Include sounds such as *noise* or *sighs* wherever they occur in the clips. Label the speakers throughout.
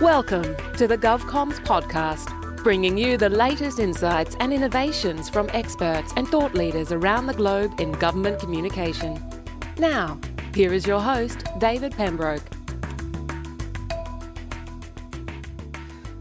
Speaker 1: Welcome to the GovComs podcast, bringing you the latest insights and innovations from experts and thought leaders around the globe in government communication. Now, here is your host, David Pembroke.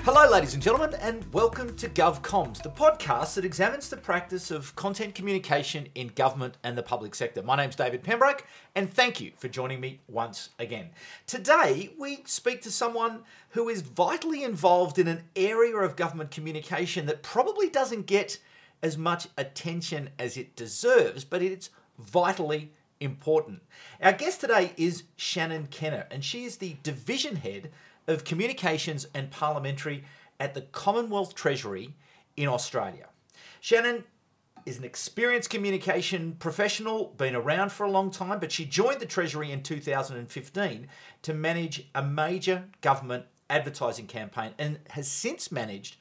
Speaker 2: Hello, ladies and gentlemen, and welcome to GovComs, the podcast that examines the practice of content communication in government and the public sector. My name's David Pembroke, and thank you for joining me once again. Today, we speak to someone who is vitally involved in an area of government communication that probably doesn't get as much attention as it deserves, but it's vitally important. Our guest today is Shannon Kenna, and she is the division head of Communications and Parliamentary at the Commonwealth Treasury in Australia. Shannon is an experienced communication professional, been around for a long time, but she joined the Treasury in 2015 to manage a major government advertising campaign and has since managed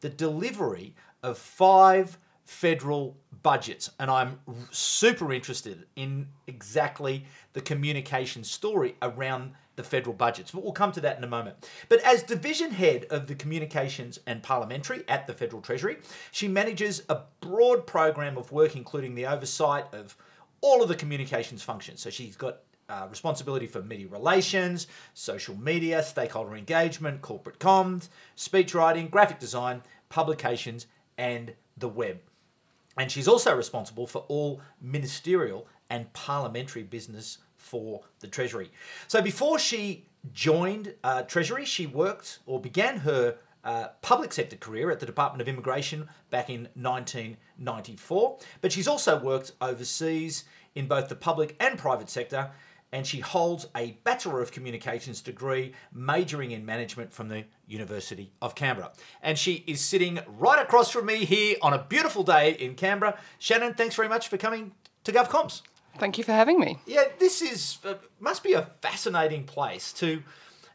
Speaker 2: the delivery of five federal budgets. And I'm super interested in exactly the communication story around the federal budgets. But we'll come to that in a moment. But as division head of the communications and parliamentary at the Federal Treasury, she manages a broad program of work, including the oversight of all of the communications functions. So she's got uh, responsibility for media relations, social media, stakeholder engagement, corporate comms, speech writing, graphic design, publications, and the web. And she's also responsible for all ministerial and parliamentary business for the Treasury. So before she joined uh, Treasury, she worked or began her uh, public sector career at the Department of Immigration back in 1994. But she's also worked overseas in both the public and private sector, and she holds a Bachelor of Communications degree, majoring in management from the University of Canberra. And she is sitting right across from me here on a beautiful day in Canberra. Shannon, thanks very much for coming to GovComs.
Speaker 3: Thank you for having me.
Speaker 2: Yeah, this is uh, must be a fascinating place to,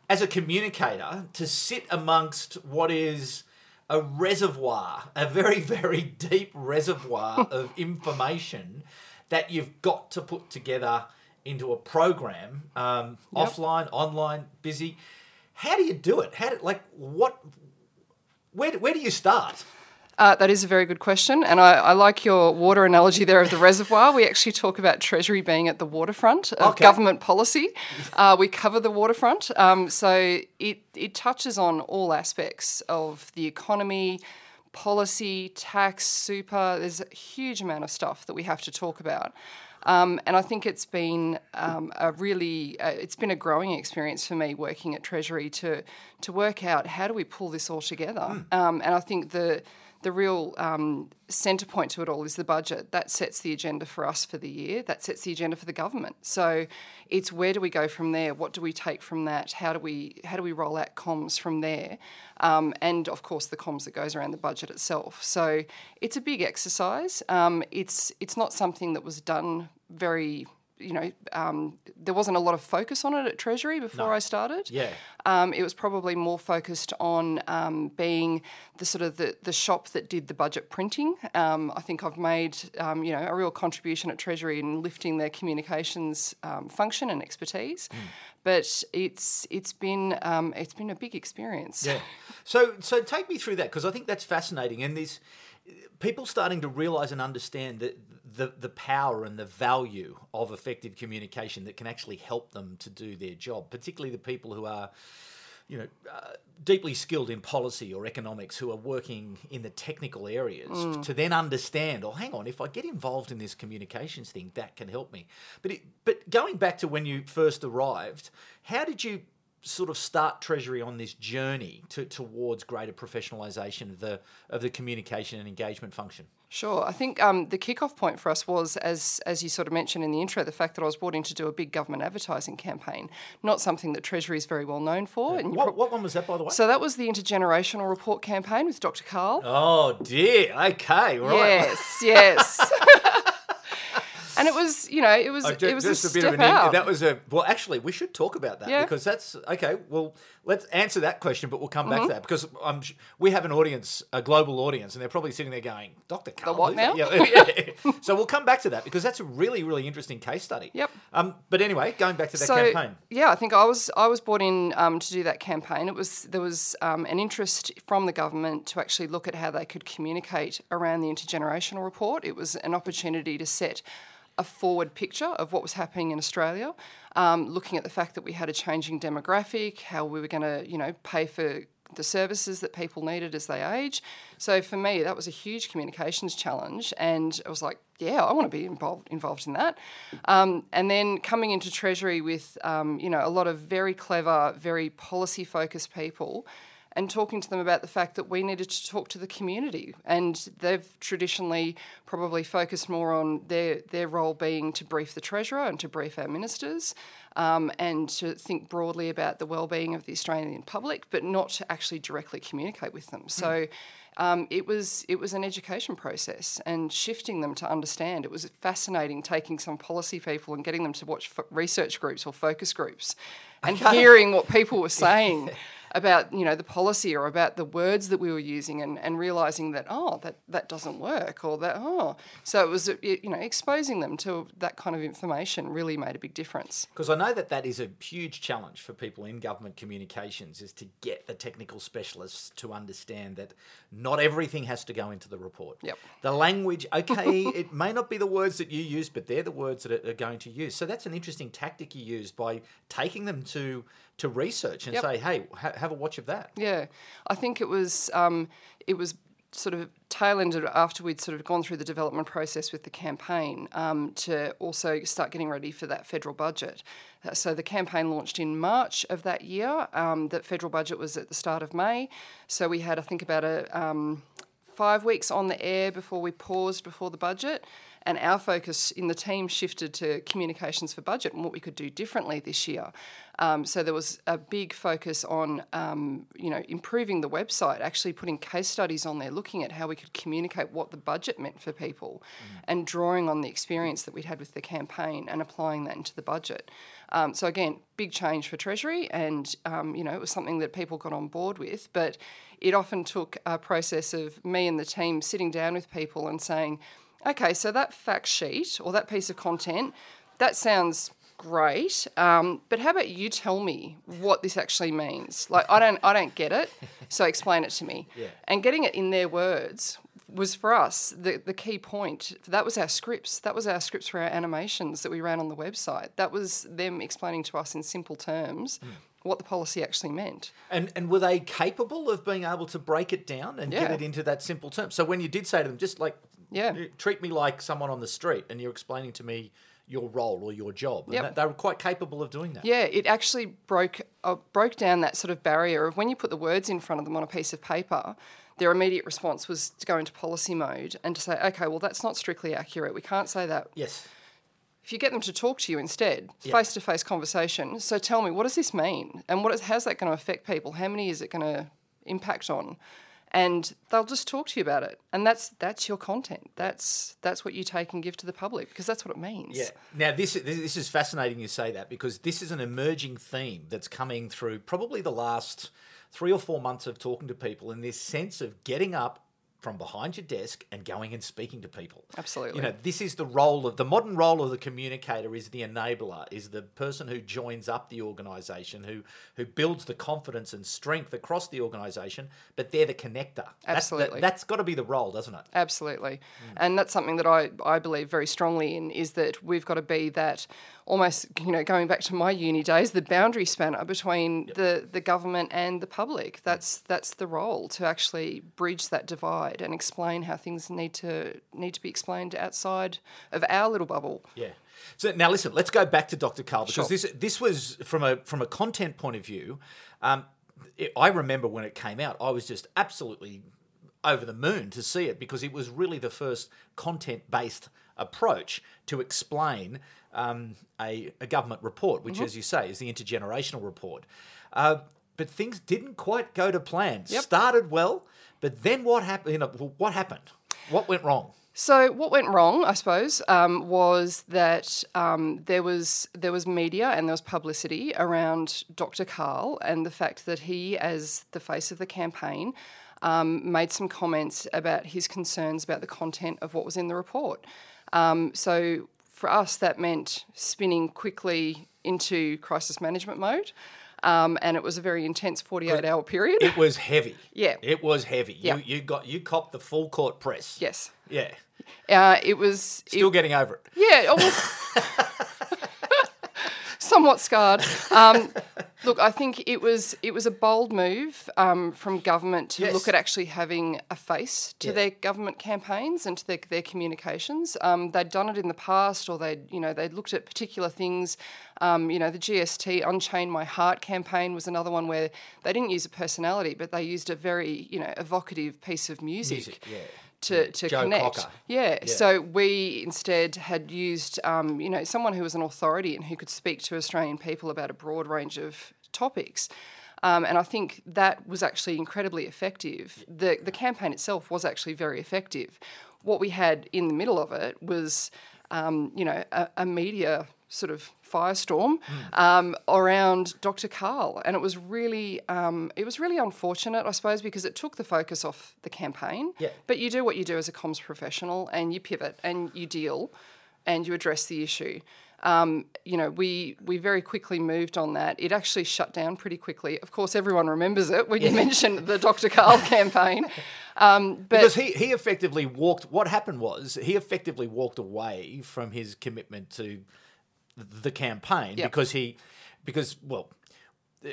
Speaker 2: as a communicator, to sit amongst what is a reservoir, a very *laughs* very deep reservoir *laughs* of information that you've got to put together into a program, um,
Speaker 3: Yep.
Speaker 2: offline, online, busy. How do you do it? How do, like what? Where, where do you start?
Speaker 3: Uh, that is a very good question, and I, I like your water analogy there of the reservoir. We actually talk about Treasury being at the waterfront of
Speaker 2: Okay.
Speaker 3: government policy. Uh, we cover the waterfront, um, so it it touches on all aspects of the economy, policy, tax, super. There's a huge amount of stuff that we have to talk about. Um, and I think it's been um, a really, uh, it's been a growing experience for me working at Treasury to to work out how do we pull this all together. Um, and I think the the real um, centre point to it all is the budget. That sets the agenda for us for the year. That sets the agenda for the government. So it's where do we go from there? What do we take from that? How do we how do we roll out comms from there? Um, and of course the comms that goes around the budget itself. So it's a big exercise. Um, it's it's not something that was done very. You know, um, there wasn't a lot of focus on it at Treasury before I started.
Speaker 2: Yeah.
Speaker 3: Um, it was probably more focused on um, being the sort of the, the shop that did the budget printing. Um, I think I've made um, you know a real contribution at Treasury in lifting their communications um, function and expertise. But it's it's been um, it's been a big experience.
Speaker 2: Yeah. So so take me through that because I think that's fascinating and these people starting to realize and understand that the the power and the value of effective communication that can actually help them to do their job, particularly the people who are you know, uh, deeply skilled in policy or economics who are working in the technical areas to then understand, oh, hang on, if I get involved in this communications thing, that can help me. But it, but going back to when you first arrived, how did you sort of start Treasury on this journey to, towards greater professionalisation of the of the communication and engagement function?
Speaker 3: Sure. I think um, the kickoff point for us was, as as you sort of mentioned in the intro, the fact that I was brought in to do a big government advertising campaign. Not something that Treasury is very well known for. And
Speaker 2: What,
Speaker 3: prob-
Speaker 2: what one was that, by the way?
Speaker 3: so that was the intergenerational report campaign with Dr. Karl.
Speaker 2: oh dear. Okay. Right.
Speaker 3: Yes, yes. *laughs* and it was you know it was
Speaker 2: Oh, ju-
Speaker 3: it was
Speaker 2: just
Speaker 3: a,
Speaker 2: a, bit
Speaker 3: step
Speaker 2: of an in-
Speaker 3: out.
Speaker 2: that was a well actually we should talk about that
Speaker 3: Yeah.
Speaker 2: because that's okay well let's answer that question but we'll come back
Speaker 3: Mm-hmm.
Speaker 2: to that because I'm we have an audience a global audience and they're probably sitting there going Dr. Karl
Speaker 3: what now?
Speaker 2: Yeah, *laughs* yeah. *laughs* so we'll come back to that because that's a really really interesting case study
Speaker 3: Yep.
Speaker 2: um but anyway going back to that
Speaker 3: so
Speaker 2: campaign
Speaker 3: yeah, I think I was I was brought in um, to do that campaign. It was there was um, an interest from the government to actually look at how they could communicate around the intergenerational report. It was an opportunity to set a forward picture of what was happening in Australia, um, looking at the fact that we had a changing demographic, how we were going to you know pay for the services that people needed as they age. So for me, that was a huge communications challenge, and I was like, yeah, I want to be involved involved in that. Um, and then coming into Treasury with um, you know a lot of very clever, very policy focused people. And talking to them about the fact that we needed to talk to the community, and they've traditionally probably focused more on their their role being to brief the treasurer and to brief our ministers, um, and to think broadly about the well-being of the Australian public, but not to actually directly communicate with them. So. Um, it was it was an education process and shifting them to understand. It was fascinating taking some policy people and getting them to watch fo- research groups or focus groups, *laughs* and hearing what people were saying *laughs* about you know the policy or about the words that we were using, and, and realizing that oh that that doesn't work or that oh so it was you know exposing them to that kind of information really made a big difference.
Speaker 2: because I know that that is a huge challenge for people in government communications is to get the technical specialists to understand that not everything has to go into the report.
Speaker 3: Yep.
Speaker 2: The language, okay, *laughs* it may not be the words that you use, but they're the words that are going to use. So that's an interesting tactic you use by taking them to to research and
Speaker 3: Yep.
Speaker 2: say, hey, ha- have a watch of that.
Speaker 3: Yeah, I think it was um, it was sort of tail ended after we'd sort of gone through the development process with the campaign um, to also start getting ready for that federal budget. Uh, So the campaign launched in March of that year. Um, the federal budget was at the start of May. So we had, I think, about a um, five weeks on the air before we paused before the budget. And our focus in the team shifted to communications for budget and what we could do differently this year. Um, so there was a big focus on, um, you know, improving the website, actually putting case studies on there, looking at how we could communicate what the budget meant for people, and drawing on the experience that we'd had with the campaign and applying that into the budget. Um, so again, big change for Treasury, and um, you know, it was something that people got on board with, but it often took a process of me and the team sitting down with people and saying, okay, so that fact sheet or that piece of content, that sounds great, um, but how about you tell me what this actually means? Like, I don't, I don't get it, so explain it to me. *laughs*
Speaker 2: Yeah.
Speaker 3: And getting it in their words was for us the, the key point. That was our scripts. That was our scripts for our animations that we ran on the website. That was them explaining to us in simple terms what the policy actually meant.
Speaker 2: And and were they capable of being able to break it down and get it into that simple term? So when you did say to them, just like
Speaker 3: Yeah.
Speaker 2: you treat me like someone on the street, and you're explaining to me your role or your job, and
Speaker 3: Yep.
Speaker 2: they were quite capable of doing that.
Speaker 3: Yeah, it actually broke uh, broke down that sort of barrier of when you put the words in front of them on a piece of paper. Their immediate response was to go into policy mode and to say, okay, well, that's not strictly accurate. We can't say that.
Speaker 2: Yes.
Speaker 3: If you get them to talk to you instead, face to face conversation, so tell me, what does this mean? And what is, how's that going to affect people? How many is it going to impact on? And they'll just talk to you about it. And that's that's your content. That's that's what you take and give to the public because that's what it means.
Speaker 2: Yeah. Now this this this is fascinating you say that because this is an emerging theme that's coming through probably the last three or four months of talking to people and this sense of getting up from behind your desk and going and speaking to people.
Speaker 3: Absolutely.
Speaker 2: You know, this is the role of the modern role of the communicator is the enabler, is the person who joins up the organization, who who builds the confidence and strength across the organization, but they're the connector. That's-
Speaker 3: Absolutely.
Speaker 2: That, has got to be the role, doesn't it?
Speaker 3: Absolutely. Mm. And that's something that I, I believe very strongly in is that we've got to be that almost, you know, going back to my uni days, the boundary spanner between the, the government and the public. That's that's the role to actually bridge that divide and explain how things need to need to be explained outside of our little bubble.
Speaker 2: Yeah. So now listen, let's go back to Dr. Karl because
Speaker 3: Sure.
Speaker 2: this this was from a from a content point of view. Um, it, I remember when it came out, I was just absolutely over the moon to see it because it was really the first content based approach to explain um, a, a government report, which, as you say, is the intergenerational report. Uh, but things didn't quite go to plan.
Speaker 3: Yep.
Speaker 2: Started well, but then what happened? You know, what happened? What went wrong?
Speaker 3: So what went wrong, I suppose, um, was that um, there was there was media and there was publicity around Dr. Karl and the fact that he, as the face of the campaign, um, made some comments about his concerns about the content of what was in the report. Um, so for us, that meant spinning quickly into crisis management mode. Um, and it was a very intense 48 hour period.
Speaker 2: It was heavy. *laughs*
Speaker 3: Yeah.
Speaker 2: It was heavy.
Speaker 3: Yeah.
Speaker 2: You you got you copped the full court press.
Speaker 3: yes.
Speaker 2: Yeah.
Speaker 3: Uh, it was. it-
Speaker 2: Still getting over it.
Speaker 3: Yeah. oh, well, *laughs* somewhat scarred. Um, look, I think it was it was a bold move um, from government to
Speaker 2: Yes.
Speaker 3: look at actually having a face to
Speaker 2: Yeah.
Speaker 3: their government campaigns and to their, their communications. Um, they'd done it in the past, or they'd you know they'd looked at particular things. Um, you know, the GST Unchain My Heart campaign was another one where they didn't use a personality, but they used a very you know evocative piece of music.
Speaker 2: Music, yeah.
Speaker 3: To, to
Speaker 2: Joe
Speaker 3: connect,
Speaker 2: Cocker.
Speaker 3: yeah.
Speaker 2: Yeah.
Speaker 3: So we instead had used, um, you know, someone who was an authority and who could speak to Australian people about a broad range of topics. Um, and I think that was actually incredibly effective. The, the campaign itself was actually very effective. What we had in the middle of it was, um, you know, a, a media sort of firestorm um, around Dr. Karl, and it was really um, it was really unfortunate, I suppose, because it took the focus off the campaign.
Speaker 2: Yeah.
Speaker 3: But you do what you do as a comms professional, and you pivot and you deal, and you address the issue. Um, you know, we we very quickly moved on that. It actually shut down pretty quickly. Of course, everyone remembers it when you mentioned the Dr. Karl *laughs* campaign. Um, but
Speaker 2: Because he, he effectively walked, what happened was he effectively walked away from his commitment to the campaign
Speaker 3: Yep.
Speaker 2: because he, because, well, uh,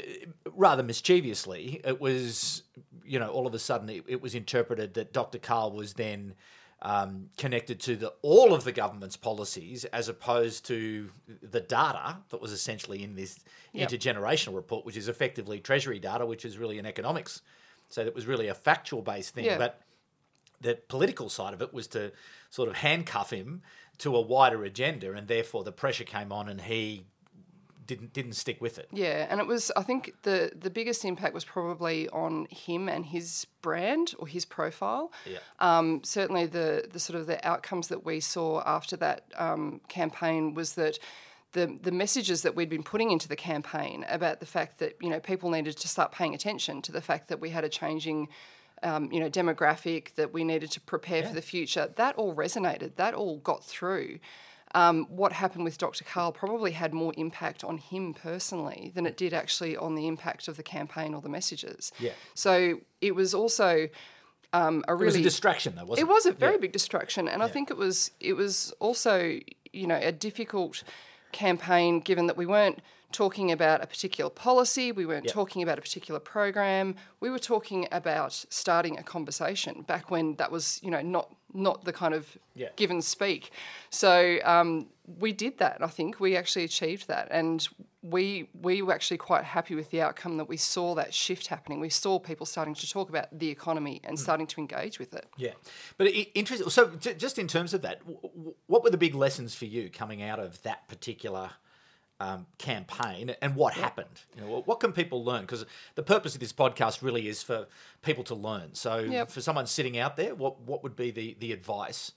Speaker 2: rather mischievously, it was, you know, all of a sudden it, it was interpreted that Dr. Karl was then um, connected to the, all of the government's policies as opposed to the data that was essentially in this
Speaker 3: Yep.
Speaker 2: intergenerational report, which is effectively Treasury data, which is really an economics. So that was really a factual based thing.
Speaker 3: Yeah.
Speaker 2: But the political side of it was to sort of handcuff him to a wider agenda, and therefore the pressure came on, and he didn't didn't stick with it.
Speaker 3: Yeah, and it was. I think the the biggest impact was probably on him and his brand or his profile.
Speaker 2: Yeah.
Speaker 3: Um, certainly, the the sort of the outcomes that we saw after that um, campaign was that. The, the messages that we'd been putting into the campaign about the fact that you know people needed to start paying attention to the fact that we had a changing um, you know demographic that we needed to prepare for the future that all resonated that all got through um, what happened with Dr. Karl probably had more impact on him personally than it did actually on the impact of the campaign or the messages.
Speaker 2: Yeah.
Speaker 3: So it was also um, a
Speaker 2: It was
Speaker 3: really
Speaker 2: a distraction, though, wasn't
Speaker 3: it
Speaker 2: it?
Speaker 3: was a very
Speaker 2: Yeah.
Speaker 3: big distraction, and I think it was it was also you know a difficult campaign given that we weren't talking about a particular policy, we weren't
Speaker 2: Yeah.
Speaker 3: talking about a particular program, we were talking about starting a conversation back when that was you know not not the kind of
Speaker 2: Yeah.
Speaker 3: give and speak. So um, we did that. I think we actually achieved that, and we we were actually quite happy with the outcome that we saw that shift happening. We saw people starting to talk about the economy and starting to engage with it.
Speaker 2: Yeah, but i- interesting. So, j- just in terms of that, w- w- what were the big lessons for you coming out of that particular um, campaign, and what happened? You know, what can people learn? Because the purpose of this podcast really is for people to learn. So,
Speaker 3: Yep.
Speaker 2: for someone sitting out there, what what would be the the advice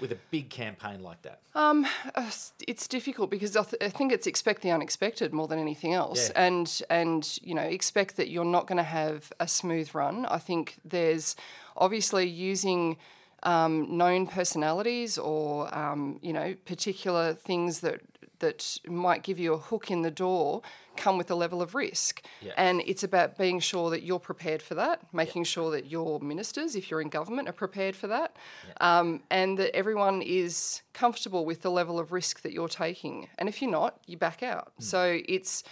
Speaker 2: with, a big campaign like that?
Speaker 3: Uh, It's difficult because I, th- I think it's expect the unexpected more than anything else,
Speaker 2: Yeah.
Speaker 3: and and you know expect that you're not going to have a smooth run. I think there's obviously using um, known personalities or um, you know particular things that that might give you a hook in the door come with a level of risk.
Speaker 2: Yeah.
Speaker 3: And it's about being sure that you're prepared for that, making sure that your ministers, if you're in government, are prepared for that, um, and that everyone is comfortable with the level of risk that you're taking. And if you're not, you back out. So it's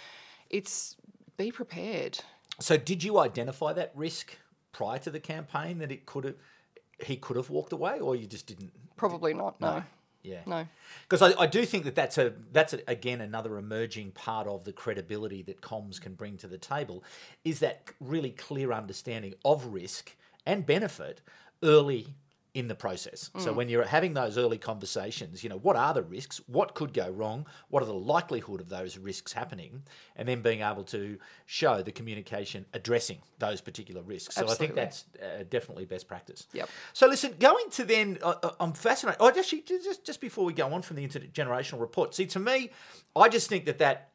Speaker 3: it's be prepared.
Speaker 2: So, did you identify that risk prior to the campaign that it could have he could have walked away, or you just didn't?
Speaker 3: Probably not. No.
Speaker 2: Yeah.
Speaker 3: No.
Speaker 2: Because I, I do think that that's a that's a, again another emerging part of the credibility that comms can bring to the table, is that really clear understanding of risk and benefit early in the process. So when you're having those early conversations, you know, what are the risks? What could go wrong? What are the likelihood of those risks happening? And then being able to show the communication addressing those particular risks. So I think that's uh, definitely best practice.
Speaker 3: Yep.
Speaker 2: So listen, going to then, uh, uh, I'm fascinated. Oh, actually, just just before we go on from the intergenerational report, see, to me, I just think that that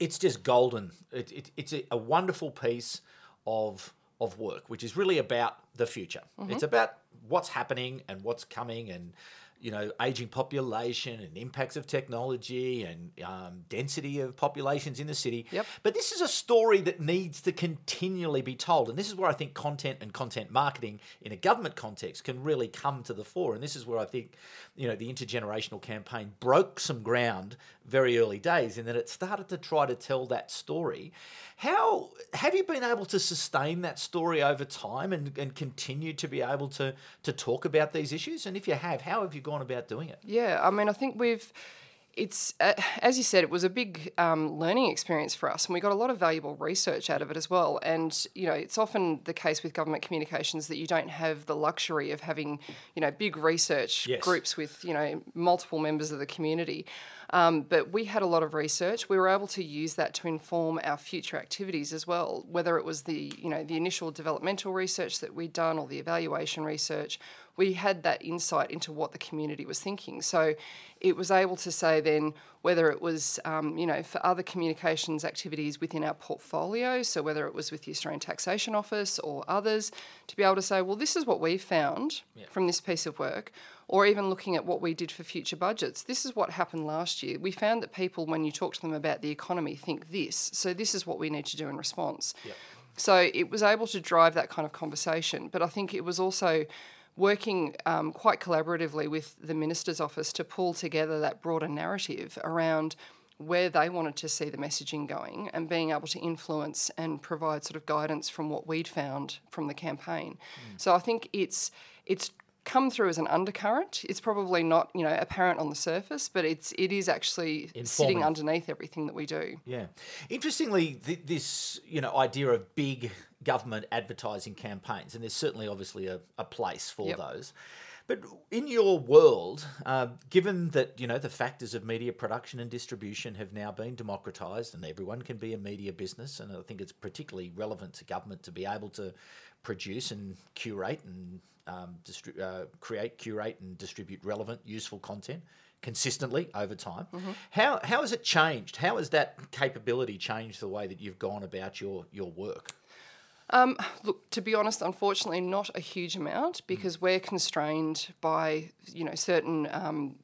Speaker 2: it's just golden. It, it, it's a, a wonderful piece of of work, which is really about the future. It's about what's happening and what's coming, and you know, aging population and impacts of technology and um, density of populations in the city.
Speaker 3: Yep.
Speaker 2: But this is a story that needs to continually be told, and this is where I think content and content marketing in a government context can really come to the fore. And this is where I think, you know, the intergenerational campaign broke some ground very early days in that it started to try to tell that story. How have you been able to sustain that story over time and, and continue to be able to to talk about these issues? And if you have, how have you gone about doing it?
Speaker 3: Yeah, I mean, I think we've. It's uh, as you said, it was a big um, learning experience for us, and we got a lot of valuable research out of it as well. And you know, it's often the case with government communications that you don't have the luxury of having you know big research
Speaker 2: Yes.
Speaker 3: groups with you know multiple members of the community. Um, but we had a lot of research. We were able to use that to inform our future activities as well, whether it was the you know the initial developmental research that we'd done or the evaluation research. We had that insight into what the community was thinking. So it was able to say then whether it was um, you know for other communications activities within our portfolio. So whether it was with the Australian Taxation Office or others, to be able to say, well, this is what we found from this piece of work or even looking at what we did for future budgets. This is what happened last year. We found that people, when you talk to them about the economy, think this. So this is what we need to do in response. So it was able to drive that kind of conversation. But I think it was also working um, quite collaboratively with the minister's office to pull together that broader narrative around where they wanted to see the messaging going and being able to influence and provide sort of guidance from what we'd found from the campaign. So I think it's it's come through as an undercurrent. It's probably not, you know, apparent on the surface, but it's it is actually sitting underneath everything that we do.
Speaker 2: Yeah. Interestingly, th- this you know idea of big government advertising campaigns, and there's certainly obviously a, a place for
Speaker 3: Yep.
Speaker 2: those. But in your world, uh, given that you know the factors of media production and distribution have now been democratised, and everyone can be a media business, and I think it's particularly relevant to government to be able to produce and curate and um, distri- uh, create, curate, and distribute relevant, useful content consistently over time. How how has it changed? How has that capability changed the way that you've gone about your your work?
Speaker 3: Look, to be honest, unfortunately, not a huge amount because we're constrained by you know certain um,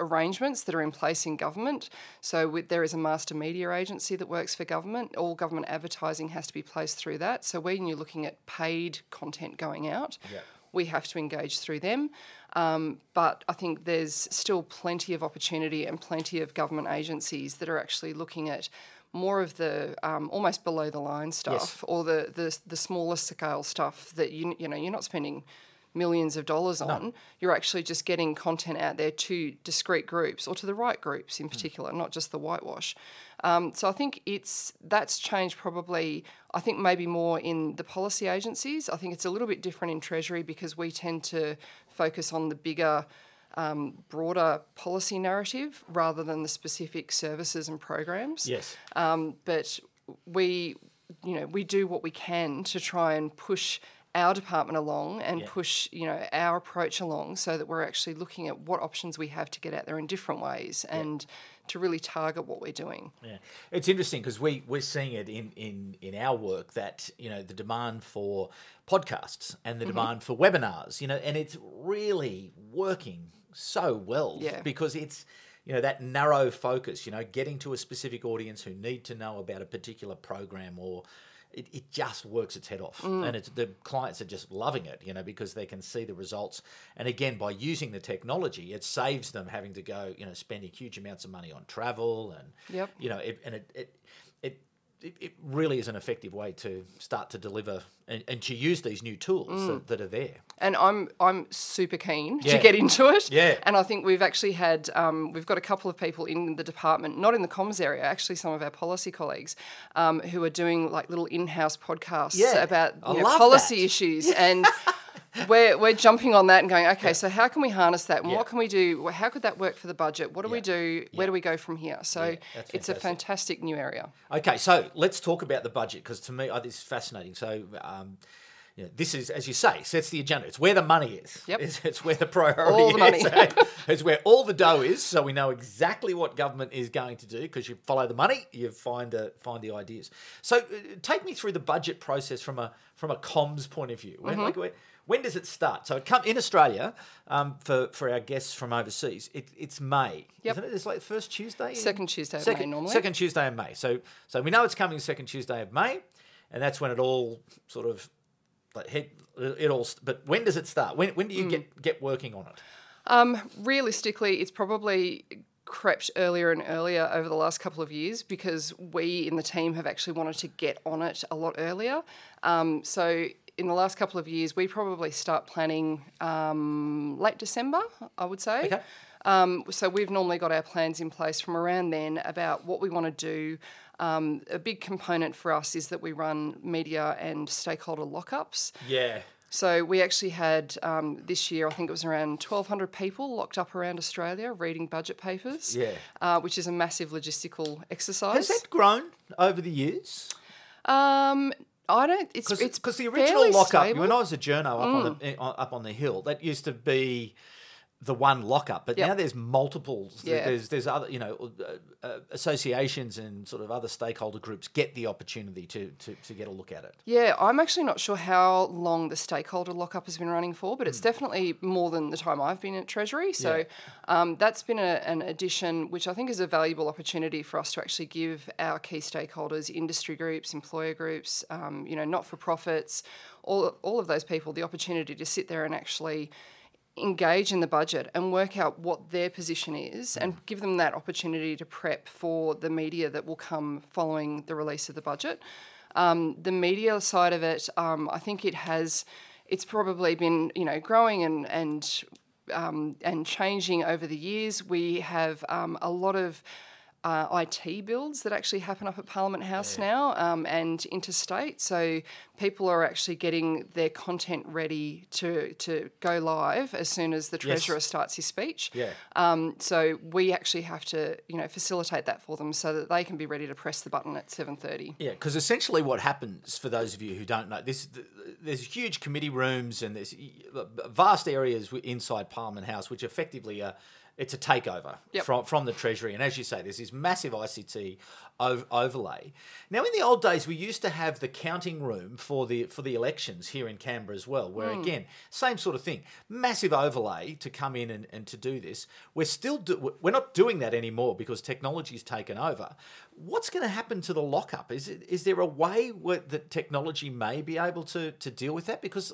Speaker 3: arrangements that are in place in government. So with, there is a master media agency that works for government. All government advertising has to be placed through that. So when you're looking at paid content going out,
Speaker 2: Yeah.
Speaker 3: we have to engage through them. Um, but I think there's still plenty of opportunity and plenty of government agencies that are actually looking at more of the um, almost below the line stuff or the, the the smaller scale stuff that you you know you're not spending millions of dollars on. You're actually just getting content out there to discrete groups or to the right groups in particular, not just the whitewash. Um, so I think it's that's changed probably. I think maybe more in the policy agencies. I think it's a little bit different in Treasury because we tend to focus on the bigger, um, broader policy narrative rather than the specific services and programs.
Speaker 2: Yes.
Speaker 3: Um, but we, you know, we do what we can to try and push our department along and
Speaker 2: Yeah.
Speaker 3: push, you know, our approach along so that we're actually looking at what options we have to get out there in different ways and to really target what we're doing.
Speaker 2: Yeah, it's interesting because we we're seeing it in in in our work that you know the demand for podcasts and the
Speaker 3: Mm-hmm.
Speaker 2: demand for webinars, you know, and it's really working so well
Speaker 3: Yeah.
Speaker 2: because it's you know that narrow focus, you know, getting to a specific audience who need to know about a particular program or. It, it just works its head off,
Speaker 3: Mm.
Speaker 2: and it's the clients are just loving it, you know, because they can see the results. And again, by using the technology, it saves them having to go, you know, spending huge amounts of money on travel and
Speaker 3: Yep.
Speaker 2: you know, it, and it, it, it, it, it really is an effective way to start to deliver and, and to use these new tools that, that are there.
Speaker 3: and I'm I'm super keen
Speaker 2: Yeah.
Speaker 3: to get into it.
Speaker 2: Yeah.
Speaker 3: And I think we've actually had um, we've got a couple of people in the department, not in the comms area, actually some of our policy colleagues, um, who are doing like little in-house podcasts
Speaker 2: Yeah,
Speaker 3: about know, policy
Speaker 2: that.
Speaker 3: issues *laughs* and. We're, we're jumping on that and going, okay, so how can we harness that? And
Speaker 2: Yeah.
Speaker 3: what can we do? How could that work for the budget? What do we
Speaker 2: Yeah.
Speaker 3: do? Where do we go from here? So
Speaker 2: Yeah,
Speaker 3: it's a
Speaker 2: fantastic.
Speaker 3: new area.
Speaker 2: Okay, so let's talk about the budget because to me, oh, this is fascinating. So, um, you know, this is, as you say, sets the agenda. It's where the money is.
Speaker 3: Yep.
Speaker 2: It's, it's where the *laughs* priority
Speaker 3: All the money.
Speaker 2: is. *laughs* it's where all the dough is. So we know exactly what government is going to do because you follow the money, you find the find the ideas. So, uh, take me through the budget process from a from a comms point of view. When,
Speaker 3: Mm-hmm.
Speaker 2: like, when, when does it start? So, it come in Australia um, for for our guests from overseas. It, it's May,
Speaker 3: Yep.
Speaker 2: isn't it? It's like first Tuesday. in-
Speaker 3: Second Tuesday of May
Speaker 2: second,
Speaker 3: normally.
Speaker 2: Second Tuesday of May. So so we know it's coming second Tuesday of May, and that's when it all sort of like hit it all. But when does it start? When when do you get get working on it?
Speaker 3: Um, realistically, it's probably crept earlier and earlier over the last couple of years because we in the team have actually wanted to get on it a lot earlier. Um, so in the last couple of years, we probably start planning um, late December, I would say.
Speaker 2: Okay.
Speaker 3: Um, so we've normally got our plans in place from around then about what we want to do. Um, a big component for us is that we run media and stakeholder lockups.
Speaker 2: Yeah.
Speaker 3: So we actually had um, this year, I think it was around 1,200 people locked up around Australia reading budget papers.
Speaker 2: Yeah.
Speaker 3: Uh, which is a massive logistical exercise.
Speaker 2: Has that grown over the years?
Speaker 3: Um, I don't. It's it's
Speaker 2: Because the original lockup,
Speaker 3: stable. Mm.
Speaker 2: when I was a journo up on the eh, up on the hill, that used to be the one lockup, but
Speaker 3: Yep.
Speaker 2: now there's multiples.
Speaker 3: Yeah.
Speaker 2: There's there's other you know uh, uh, associations and sort of other stakeholder groups get the opportunity to, to to get a look at it.
Speaker 3: Yeah, I'm actually not sure how long the stakeholder lockup has been running for, but it's definitely more than the time I've been at Treasury. So
Speaker 2: Yeah.
Speaker 3: um, that's been a, an addition, which I think is a valuable opportunity for us to actually give our key stakeholders, industry groups, employer groups, um, you know, not for profits, all all of those people, the opportunity to sit there and actually engage in the budget and work out what their position is and give them that opportunity to prep for the media that will come following the release of the budget. Um, the media side of it, um, I think it has, it's probably been you know growing and and um, and changing over the years. We have um, a lot of uh, IT builds that actually happen up at Parliament House now um, and interstate. So people are actually getting their content ready to, to go live as soon as the Treasurer starts his speech.
Speaker 2: Yeah.
Speaker 3: Um, so we actually have to, you know, facilitate that for them so that they can be ready to press the button at seven thirty.
Speaker 2: Yeah, because essentially what happens for those of you who don't know, this there's huge committee rooms and there's vast areas inside Parliament House, which effectively are it's a takeover
Speaker 3: Yep.
Speaker 2: from from the Treasury. And as you say, there's this massive ICT ov- overlay. Now, in the old days, we used to have the counting room for the for the elections here in Canberra as well, where hmm. again, same sort of thing, massive overlay to come in and, and to do this. We're still do, we're not doing that anymore because technology's taken over. What's going to happen to the lockup? Is it is there a way where that technology may be able to to deal with that? Because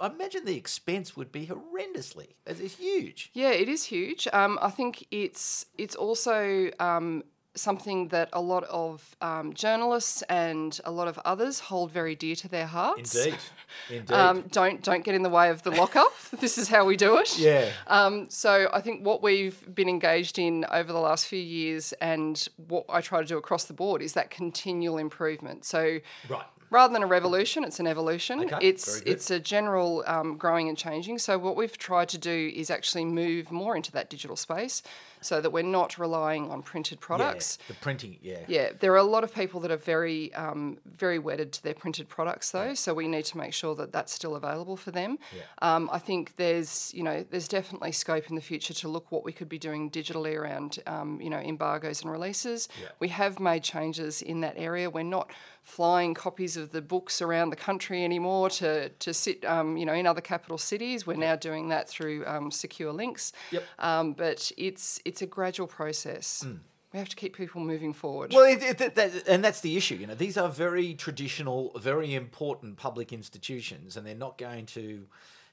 Speaker 2: I imagine the expense would be horrendously. It's huge.
Speaker 3: Yeah, it is huge. Um, I think it's it's also um, something that a lot of um, journalists and a lot of others hold very dear to their hearts.
Speaker 2: Indeed, *laughs* indeed.
Speaker 3: Um, don't don't get in the way of the lockup. *laughs* this is how we do it.
Speaker 2: yeah.
Speaker 3: Um, so I think what we've been engaged in over the last few years, and what I try to do across the board, is that continual improvement. So
Speaker 2: Right.
Speaker 3: Rather than a revolution, it's an evolution.
Speaker 2: Okay,
Speaker 3: it's it's a general um, growing and changing. So what we've tried to do is actually move more into that digital space, so that we're not relying on printed products.
Speaker 2: Yeah, the printing, yeah.
Speaker 3: Yeah, there are a lot of people that are very, um, very wedded to their printed products, though. So we need to make sure that that's still available for them. Um, I think there's, you know, there's definitely scope in the future to look what we could be doing digitally around, um, you know, embargoes and releases.
Speaker 2: Yeah.
Speaker 3: We have made changes in that area. We're not flying copies of the books around the country anymore to to sit, um, you know, in other capital cities. We're now doing that through um, secure links.
Speaker 2: Yep.
Speaker 3: Um, but it's it's a gradual process. We have to keep people moving forward.
Speaker 2: Well, it, it, that, that- and that's the issue. You know, these are very traditional, very important public institutions, and they're not going to,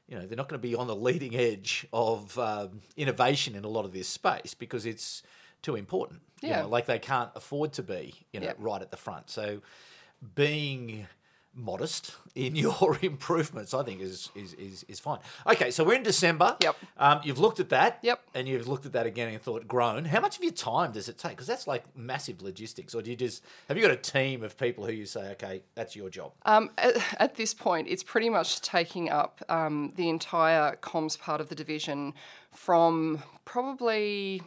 Speaker 2: you know, they're not going to be on the leading edge of um, innovation in a lot of this space because it's too important. You
Speaker 3: Yeah.
Speaker 2: know, like they can't afford to be, you know,
Speaker 3: Yep.
Speaker 2: right at the front. So, being modest in *laughs* your improvements, I think is, is is is fine. Okay, so we're in December.
Speaker 3: Yep.
Speaker 2: Um, you've looked at that.
Speaker 3: Yep.
Speaker 2: And you've looked at that again and thought, grown. How much of your time does it take? Because that's like massive logistics. Or do you just have you got a team of people who you say, okay, that's your job?
Speaker 3: Um, at, at this point, it's pretty much taking up um, the entire comms part of the division from probably.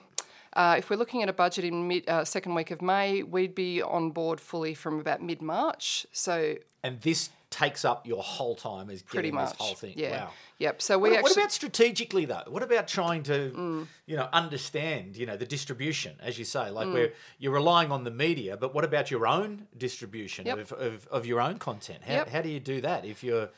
Speaker 3: Uh, if we're looking at a budget in mid uh, second week of May, we'd be on board fully from about mid March. So
Speaker 2: And this takes up your whole time as
Speaker 3: pretty
Speaker 2: getting
Speaker 3: much,
Speaker 2: this whole thing.
Speaker 3: yeah,
Speaker 2: Wow.
Speaker 3: yep. So we
Speaker 2: What, what about strategically though? What about trying to,
Speaker 3: Mm.
Speaker 2: you know, understand, you know, the distribution, as you say,
Speaker 3: Mm.
Speaker 2: like where you're relying on the media, but what about your own distribution
Speaker 3: Yep.
Speaker 2: of, of, of your own content? How,
Speaker 3: Yep.
Speaker 2: how do you do that if you're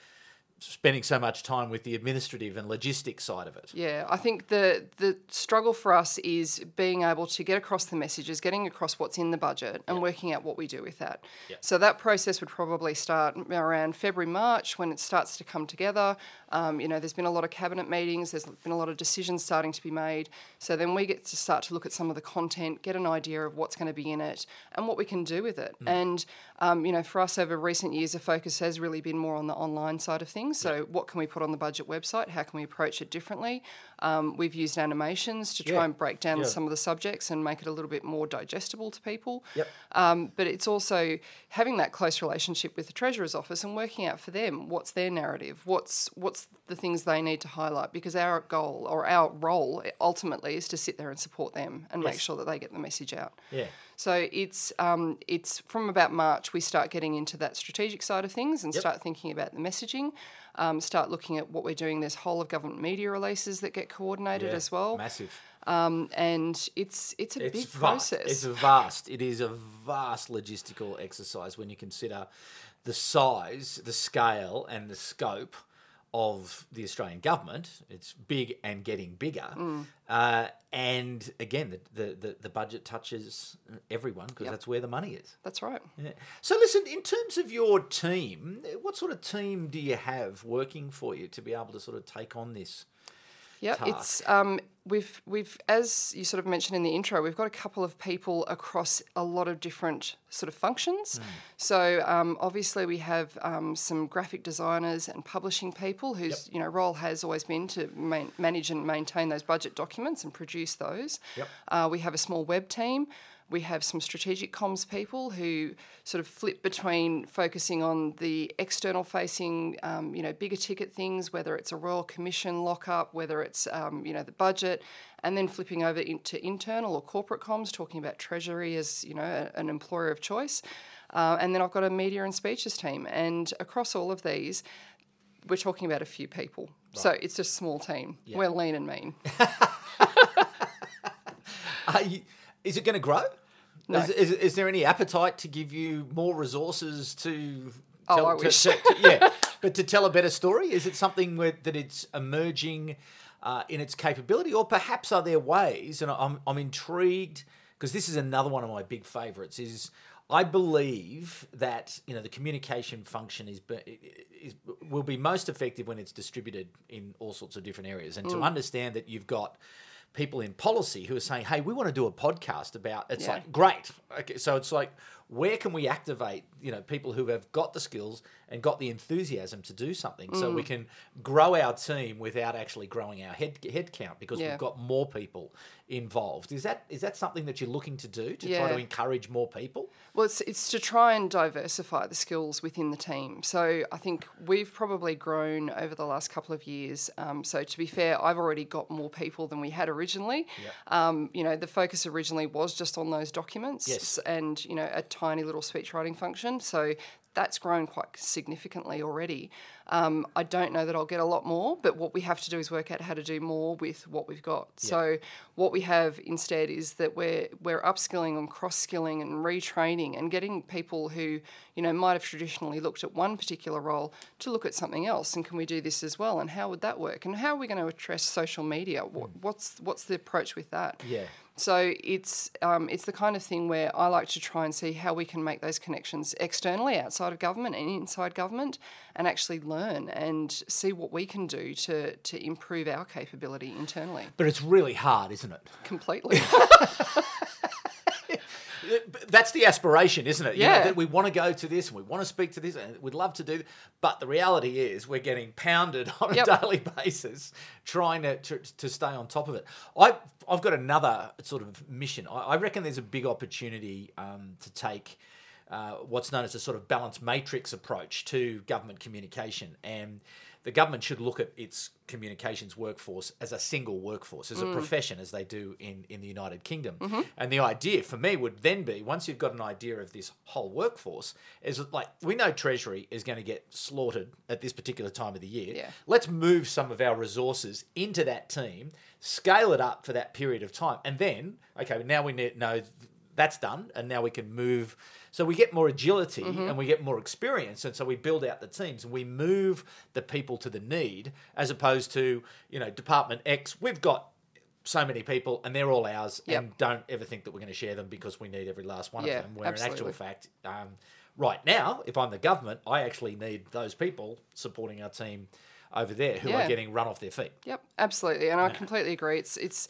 Speaker 2: spending so much time with the administrative and logistics side of it?
Speaker 3: Yeah, I think the the struggle for us is being able to get across the messages, getting across what's in the budget, and working out what we do with that. So that process would probably start around February, March when it starts to come together. Um, you know, there's been a lot of cabinet meetings. There's been a lot of decisions starting to be made. So then we get to start to look at some of the content, get an idea of what's going to be in it, and what we can do with it. And um, you know, for us over recent years, the focus has really been more on the online side of things. So what can we put on the budget website? How can we approach it differently? Um, we've used animations to try
Speaker 2: Yeah.
Speaker 3: and break down
Speaker 2: Yeah.
Speaker 3: some of the subjects and make it a little bit more digestible to people.
Speaker 2: Yep.
Speaker 3: Um, but it's also having that close relationship with the treasurer's office and working out for them what's their narrative, what's what's the things they need to highlight. Because our goal or our role ultimately is to sit there and support them and make sure that they get the message out.
Speaker 2: Yeah.
Speaker 3: So it's um, it's from about March we start getting into that strategic side of things and
Speaker 2: Yep.
Speaker 3: start thinking about the messaging. Um, start looking at what we're doing. There's whole of government media releases that get coordinated
Speaker 2: Yeah.
Speaker 3: as well,
Speaker 2: Massive.
Speaker 3: um, and it's it's a
Speaker 2: It's
Speaker 3: big
Speaker 2: vast.
Speaker 3: process.
Speaker 2: It's vast. It is a vast logistical exercise when you consider the size, the scale, and the scope of the Australian government. It's big and getting bigger.
Speaker 3: Mm.
Speaker 2: Uh, and again, the, the, the, the budget touches everyone because that's where the money is.
Speaker 3: That's right.
Speaker 2: Yeah. So, listen, in terms of your team, what sort of team do you have working for you to be able to sort of take on this?
Speaker 3: Yeah, it's um, we've we've as you sort of mentioned in the intro, we've got a couple of people across a lot of different sort of functions. So um, obviously we have um, some graphic designers and publishing people whose you know role has always been to man- manage and maintain those budget documents and produce those.
Speaker 2: Yep.
Speaker 3: Uh, we have a small web team. We have some strategic comms people who sort of flip between focusing on the external facing, um, you know, bigger ticket things, whether it's a royal commission lockup, whether it's, um, you know, the budget, and then flipping over into internal or corporate comms, talking about treasury as, you know, a- an employer of choice. Uh, and then I've got a media and speeches team. And across all of these, we're talking about a few people. So it's a small team. We're lean and mean. *laughs*
Speaker 2: You, is it going to grow?
Speaker 3: No.
Speaker 2: Is, is, is there any appetite to give you more resources to?
Speaker 3: Oh,
Speaker 2: tell,
Speaker 3: I
Speaker 2: to-
Speaker 3: wish.
Speaker 2: to- to- *laughs* yeah, but to tell a better story, is it something where, that it's emerging uh, in its capability, or perhaps are there ways? And I'm I'm intrigued because this is another one of my big favourites. Is I believe that you know the communication function is, is will be most effective when it's distributed in all sorts of different areas, and to understand that you've got people in policy who are saying, "Hey, we want to do a podcast about." It's
Speaker 3: Yeah.
Speaker 2: like great. Okay, so it's like, where can we activate? You know, people who have got the skills and got the enthusiasm to do something, so
Speaker 3: Mm.
Speaker 2: we can grow our team without actually growing our head head count because
Speaker 3: Yeah.
Speaker 2: we've got more people involved. Is that is that something that you're looking to do to try to encourage more people?
Speaker 3: Well, it's, it's to try and diversify the skills within the team. So I think we've probably grown over the last couple of years. Um, so to be fair, I've already got more people than we had originally. Um, you know, the focus originally was just on those documents
Speaker 2: Yes.
Speaker 3: and, you know, a tiny little speech writing function. So that's grown quite significantly already. Um, I don't know that I'll get a lot more, but what we have to do is work out how to do more with what we've got. So what we have instead is that we're we're upskilling and cross skilling and retraining and getting people who you know might have traditionally looked at one particular role to look at something else. And can we do this as well? And how would that work? And how are we going to address social media? What, what's what's the approach with that?
Speaker 2: Yeah.
Speaker 3: So it's um, it's the kind of thing where I like to try and see how we can make those connections externally, outside of government and inside government, and actually learn and see what we can do to to improve our capability internally.
Speaker 2: But it's really hard, isn't it?
Speaker 3: Completely. *laughs*
Speaker 2: That's the aspiration, isn't it? You know,
Speaker 3: Yeah.
Speaker 2: that we want to go to this and we want to speak to this and we'd love to do But the reality is we're getting pounded on
Speaker 3: Yep.
Speaker 2: a daily basis trying to, to, to stay on top of it. I, I've got another sort of mission. I, I reckon there's a big opportunity um, to take uh, what's known as a sort of balanced matrix approach to government communication. And the government should look at its communications workforce as a single workforce, as a mm. profession, as they do in, in the United Kingdom. Mm-hmm. And the idea for me would then be once you've got an idea of this whole workforce, is that, like we know Treasury is going to get slaughtered at this particular time of the year.
Speaker 3: Yeah.
Speaker 2: Let's move some of our resources into that team, scale it up for that period of time, and then okay, now we know that's done, and now we can move. So we get more agility and we get more experience, and so we build out the teams and we move the people to the need, as opposed to you know Department X. We've got so many people and they're all ours,
Speaker 3: Yep.
Speaker 2: and don't ever think that we're going to share them because we need every last one
Speaker 3: Yeah,
Speaker 2: of them. Where in actual fact, um, right now, if I'm the government, I actually need those people supporting our team over there who are getting run off their feet.
Speaker 3: Yep, absolutely, and I completely agree. It's it's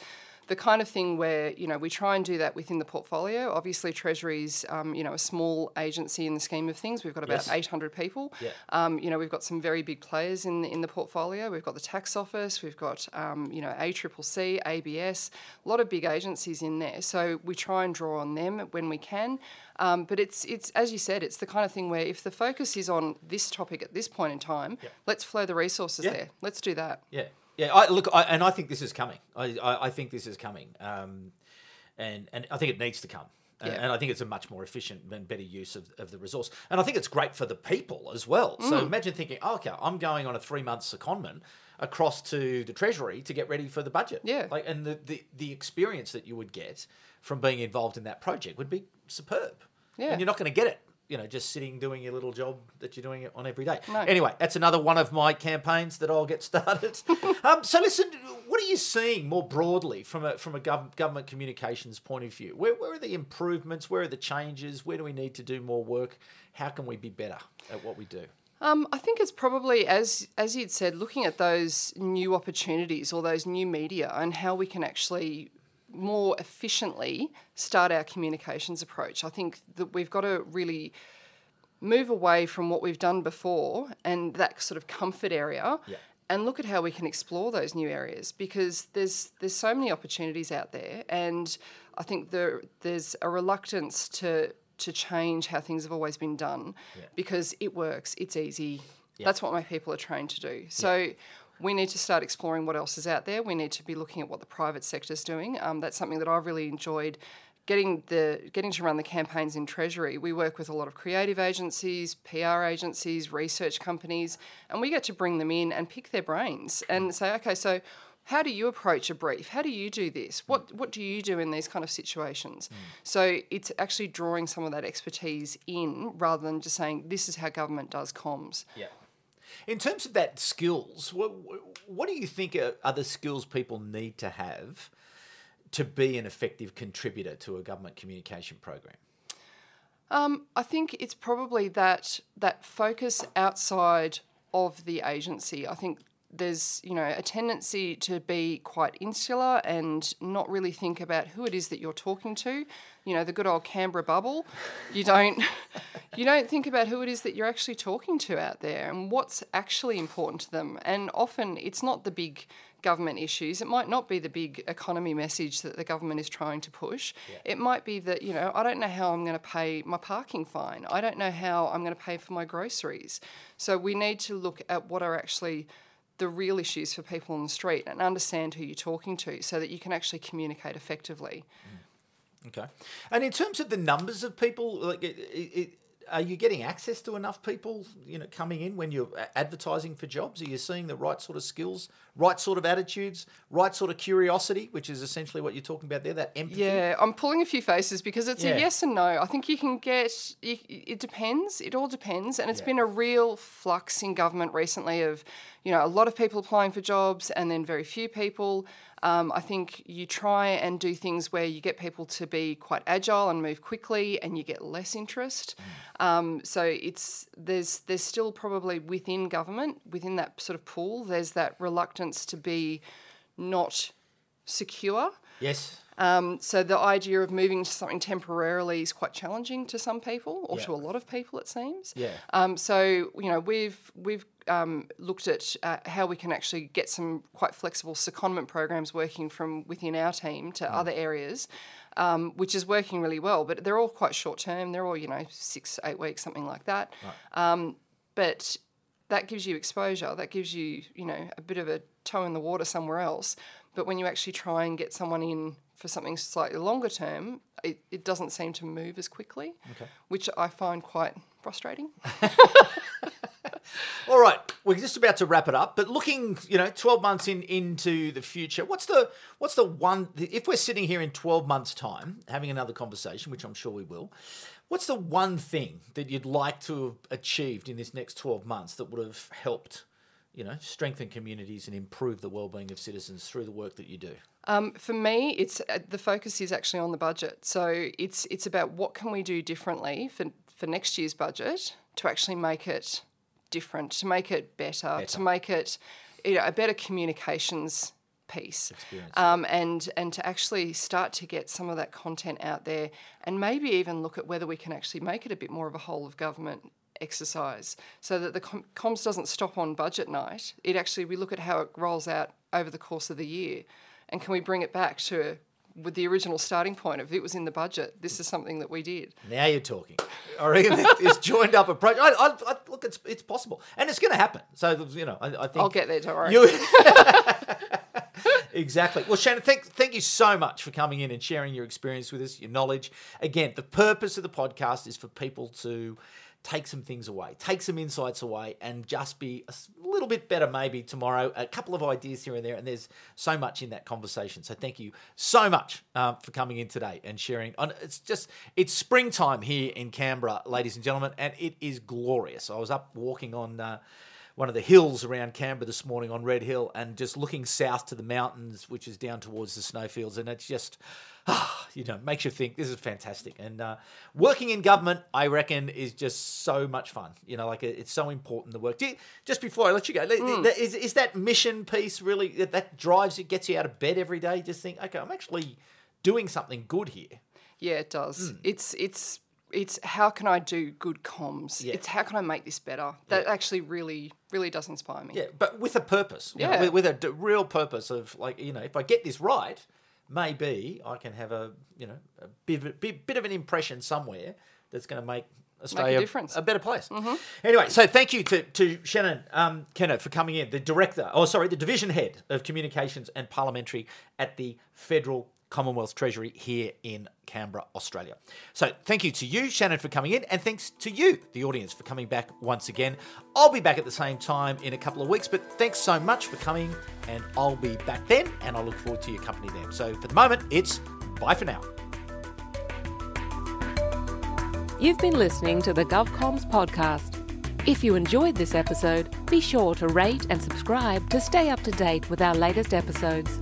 Speaker 3: the kind of thing where you know we try and do that within the portfolio. Obviously, Treasury's um, you know a small agency in the scheme of things. We've got about
Speaker 2: Yes.
Speaker 3: eight hundred people.
Speaker 2: Yeah.
Speaker 3: Um, you know we've got some very big players in the, in the portfolio. We've got the tax office. We've got um, you know ACCC, ABS, a lot of big agencies in there. So we try and draw on them when we can. Um, but it's it's as you said, it's the kind of thing where if the focus is on this topic at this point in time, let's flow the resources
Speaker 2: Yeah.
Speaker 3: there. Let's do that.
Speaker 2: Yeah, yeah. I look, I, and I think this is coming. I, I, I think this is coming, um, and and I think it needs to come. And-
Speaker 3: Yeah.
Speaker 2: And I think it's a much more efficient and better use of, of the resource. And I think it's great for the people as well. So
Speaker 3: Mm.
Speaker 2: imagine thinking, oh, okay, I'm going on a three month secondment across to the Treasury to get ready for the budget.
Speaker 3: Yeah.
Speaker 2: Like, and the, the, the experience that you would get from being involved in that project would be superb.
Speaker 3: Yeah.
Speaker 2: And you're not going to get it, you know, just sitting doing your little job that you're doing it on every day.
Speaker 3: No.
Speaker 2: Anyway, that's another one of my campaigns that I'll get started. *laughs* um, so listen, what are you seeing more broadly from a from a gov- government communications point of view? Where, where are the improvements? Where are the changes? Where do we need to do more work? How can we be better at what we do?
Speaker 3: Um, I think it's probably as as you'd said, looking at those new opportunities or those new media and how we can actually more efficiently start our communications approach. I think that we've got to really move away from what we've done before and that sort of comfort area
Speaker 2: Yeah.
Speaker 3: and look at how we can explore those new areas because there's there's so many opportunities out there and I think there there's a reluctance to to change how things have always been done because it works, it's easy. That's what my people are trained to do. So we need to start exploring what else is out there. We need to be looking at what the private sector is doing. Um, that's something that I've really enjoyed getting the getting to run the campaigns in Treasury. We work with a lot of creative agencies, PR agencies, research companies, and we get to bring them in and pick their brains and say, okay, so how do you approach a brief? How do you do this? What what do you do in these kind of situations? So it's actually drawing some of that expertise in rather than just saying this is how government does comms.
Speaker 2: Yeah. In terms of that skills, what, what do you think are, the skills people need to have to be an effective contributor to a government communication program?
Speaker 3: Um, I think it's probably that that focus outside of the agency. I think there's you know a tendency to be quite insular and not really think about who it is that you're talking to. You know the good old Canberra bubble. You don't *laughs* you don't think about who it is that you're actually talking to out there and what's actually important to them. And often it's not the big government issues. It might not be the big economy message that the government is trying to push. It might be that, you know, I don't know how I'm going to pay my parking fine. I don't know how I'm going to pay for my groceries. So we need to look at what are actually the real issues for people on the street and understand who you're talking to so that you can actually communicate effectively. Mm.
Speaker 2: Okay. And in terms of the numbers of people, like, it, it- are you getting access to enough people, you know, coming in when you're advertising for jobs? Are you seeing the right sort of skills, right sort of attitudes, right sort of curiosity, which is essentially what you're talking about there, that empathy?
Speaker 3: Yeah, I'm pulling a few faces because it's
Speaker 2: Yeah.
Speaker 3: a yes and no. I think you can get, you, it depends, it all depends. And it's
Speaker 2: Yeah.
Speaker 3: been a real flux in government recently of, you know, a lot of people applying for jobs and then very few people. Um, I think you try and do things where you get people to be quite agile and move quickly, and you get less interest. Um, so it's there's there's still probably within government, within that sort of pool, there's that reluctance to be not secure.
Speaker 2: Yes.
Speaker 3: Um, so the idea of moving to something temporarily is quite challenging to some people, or
Speaker 2: Yeah.
Speaker 3: to a lot of people, it seems.
Speaker 2: Yeah.
Speaker 3: Um, so you know we've we've um, looked at uh, how we can actually get some quite flexible secondment programs working from within our team to other areas, um, which is working really well. But they're all quite short term. They're all you know six eight weeks something like that. Um, but that gives you exposure. That gives you you know a bit of a toe in the water somewhere else. But when you actually try and get someone in for something slightly longer term, it, it doesn't seem to move as quickly, which I find quite frustrating. *laughs*
Speaker 2: All right, we're just about to wrap it up, but looking, you know, 12 months in into the future, what's the what's the one if we're sitting here in 12 months time having another conversation, which I'm sure we will. What's the one thing that you'd like to have achieved in this next 12 months that would have helped, you know, strengthen communities and improve the well-being of citizens through the work that you do?
Speaker 3: Um, for me, it's uh, the focus is actually on the budget. So it's it's about what can we do differently for for next year's budget to actually make it different, to make it better, to make it you know, a better communications piece, um, and and to actually start to get some of that content out there, and maybe even look at whether we can actually make it a bit more of a whole of government exercise so that the com- comms doesn't stop on budget night it actually we look at how it rolls out over the course of the year and can we bring it back to with the original starting point of it was in the budget this is something that we did
Speaker 2: Now you're talking. *laughs* I reckon this joined up approach. I, I, I, look, it's it's possible, and it's going to happen. So you know, I, I think
Speaker 3: i'll get there don't worry
Speaker 2: You *laughs* exactly. Well, Shannon, thank thank you so much for coming in and sharing your experience with us, your knowledge. Again, the purpose of the podcast is for people to take some things away, take some insights away, and just be a little bit better maybe tomorrow. A couple of ideas here and there, and there's so much in that conversation. So thank you so much um, for coming in today and sharing. On it's just it's springtime here in Canberra, ladies and gentlemen, and it is glorious. I was up walking on. Uh, one of the hills around Canberra this morning on Red Hill and just looking south to the mountains, which is down towards the snowfields. And it's just, ah, *sighs* you know, makes you think this is fantastic. And uh, working in government, I reckon, is just so much fun. You know, like it's so important the work. You, just before I let you go, is, is that mission piece really that, that drives you, gets you out of bed every day? Just think, okay, I'm actually doing something good here.
Speaker 3: Yeah, it does.
Speaker 2: Hmm.
Speaker 3: It's it's it's how can I do good comms?
Speaker 2: Yeah.
Speaker 3: It's how can I make this better? That actually really really does inspire me.
Speaker 2: Yeah, but with a purpose.
Speaker 3: Yeah.
Speaker 2: with, with a d- real purpose of like, you know, if I get this right, maybe I can have a, you know, a bit of, a- bit, bit of an impression somewhere that's going to make Australia
Speaker 3: difference.
Speaker 2: a better place. Anyway, so thank you to, to Shannon um, Kenna for coming in, the director, oh, sorry, the division head of communications and parliamentary at the Federal Commonwealth Treasury here in Canberra, Australia. So thank you to you, Shannon, for coming in, and thanks to you, the audience, for coming back once again. I'll be back at the same time in a couple of weeks, but thanks so much for coming, and I'll be back then, and I look forward to your company then. So for the moment, it's bye for now.
Speaker 1: You've been listening to the GovComs podcast. If you enjoyed this episode, be sure to rate and subscribe to stay up to date with our latest episodes.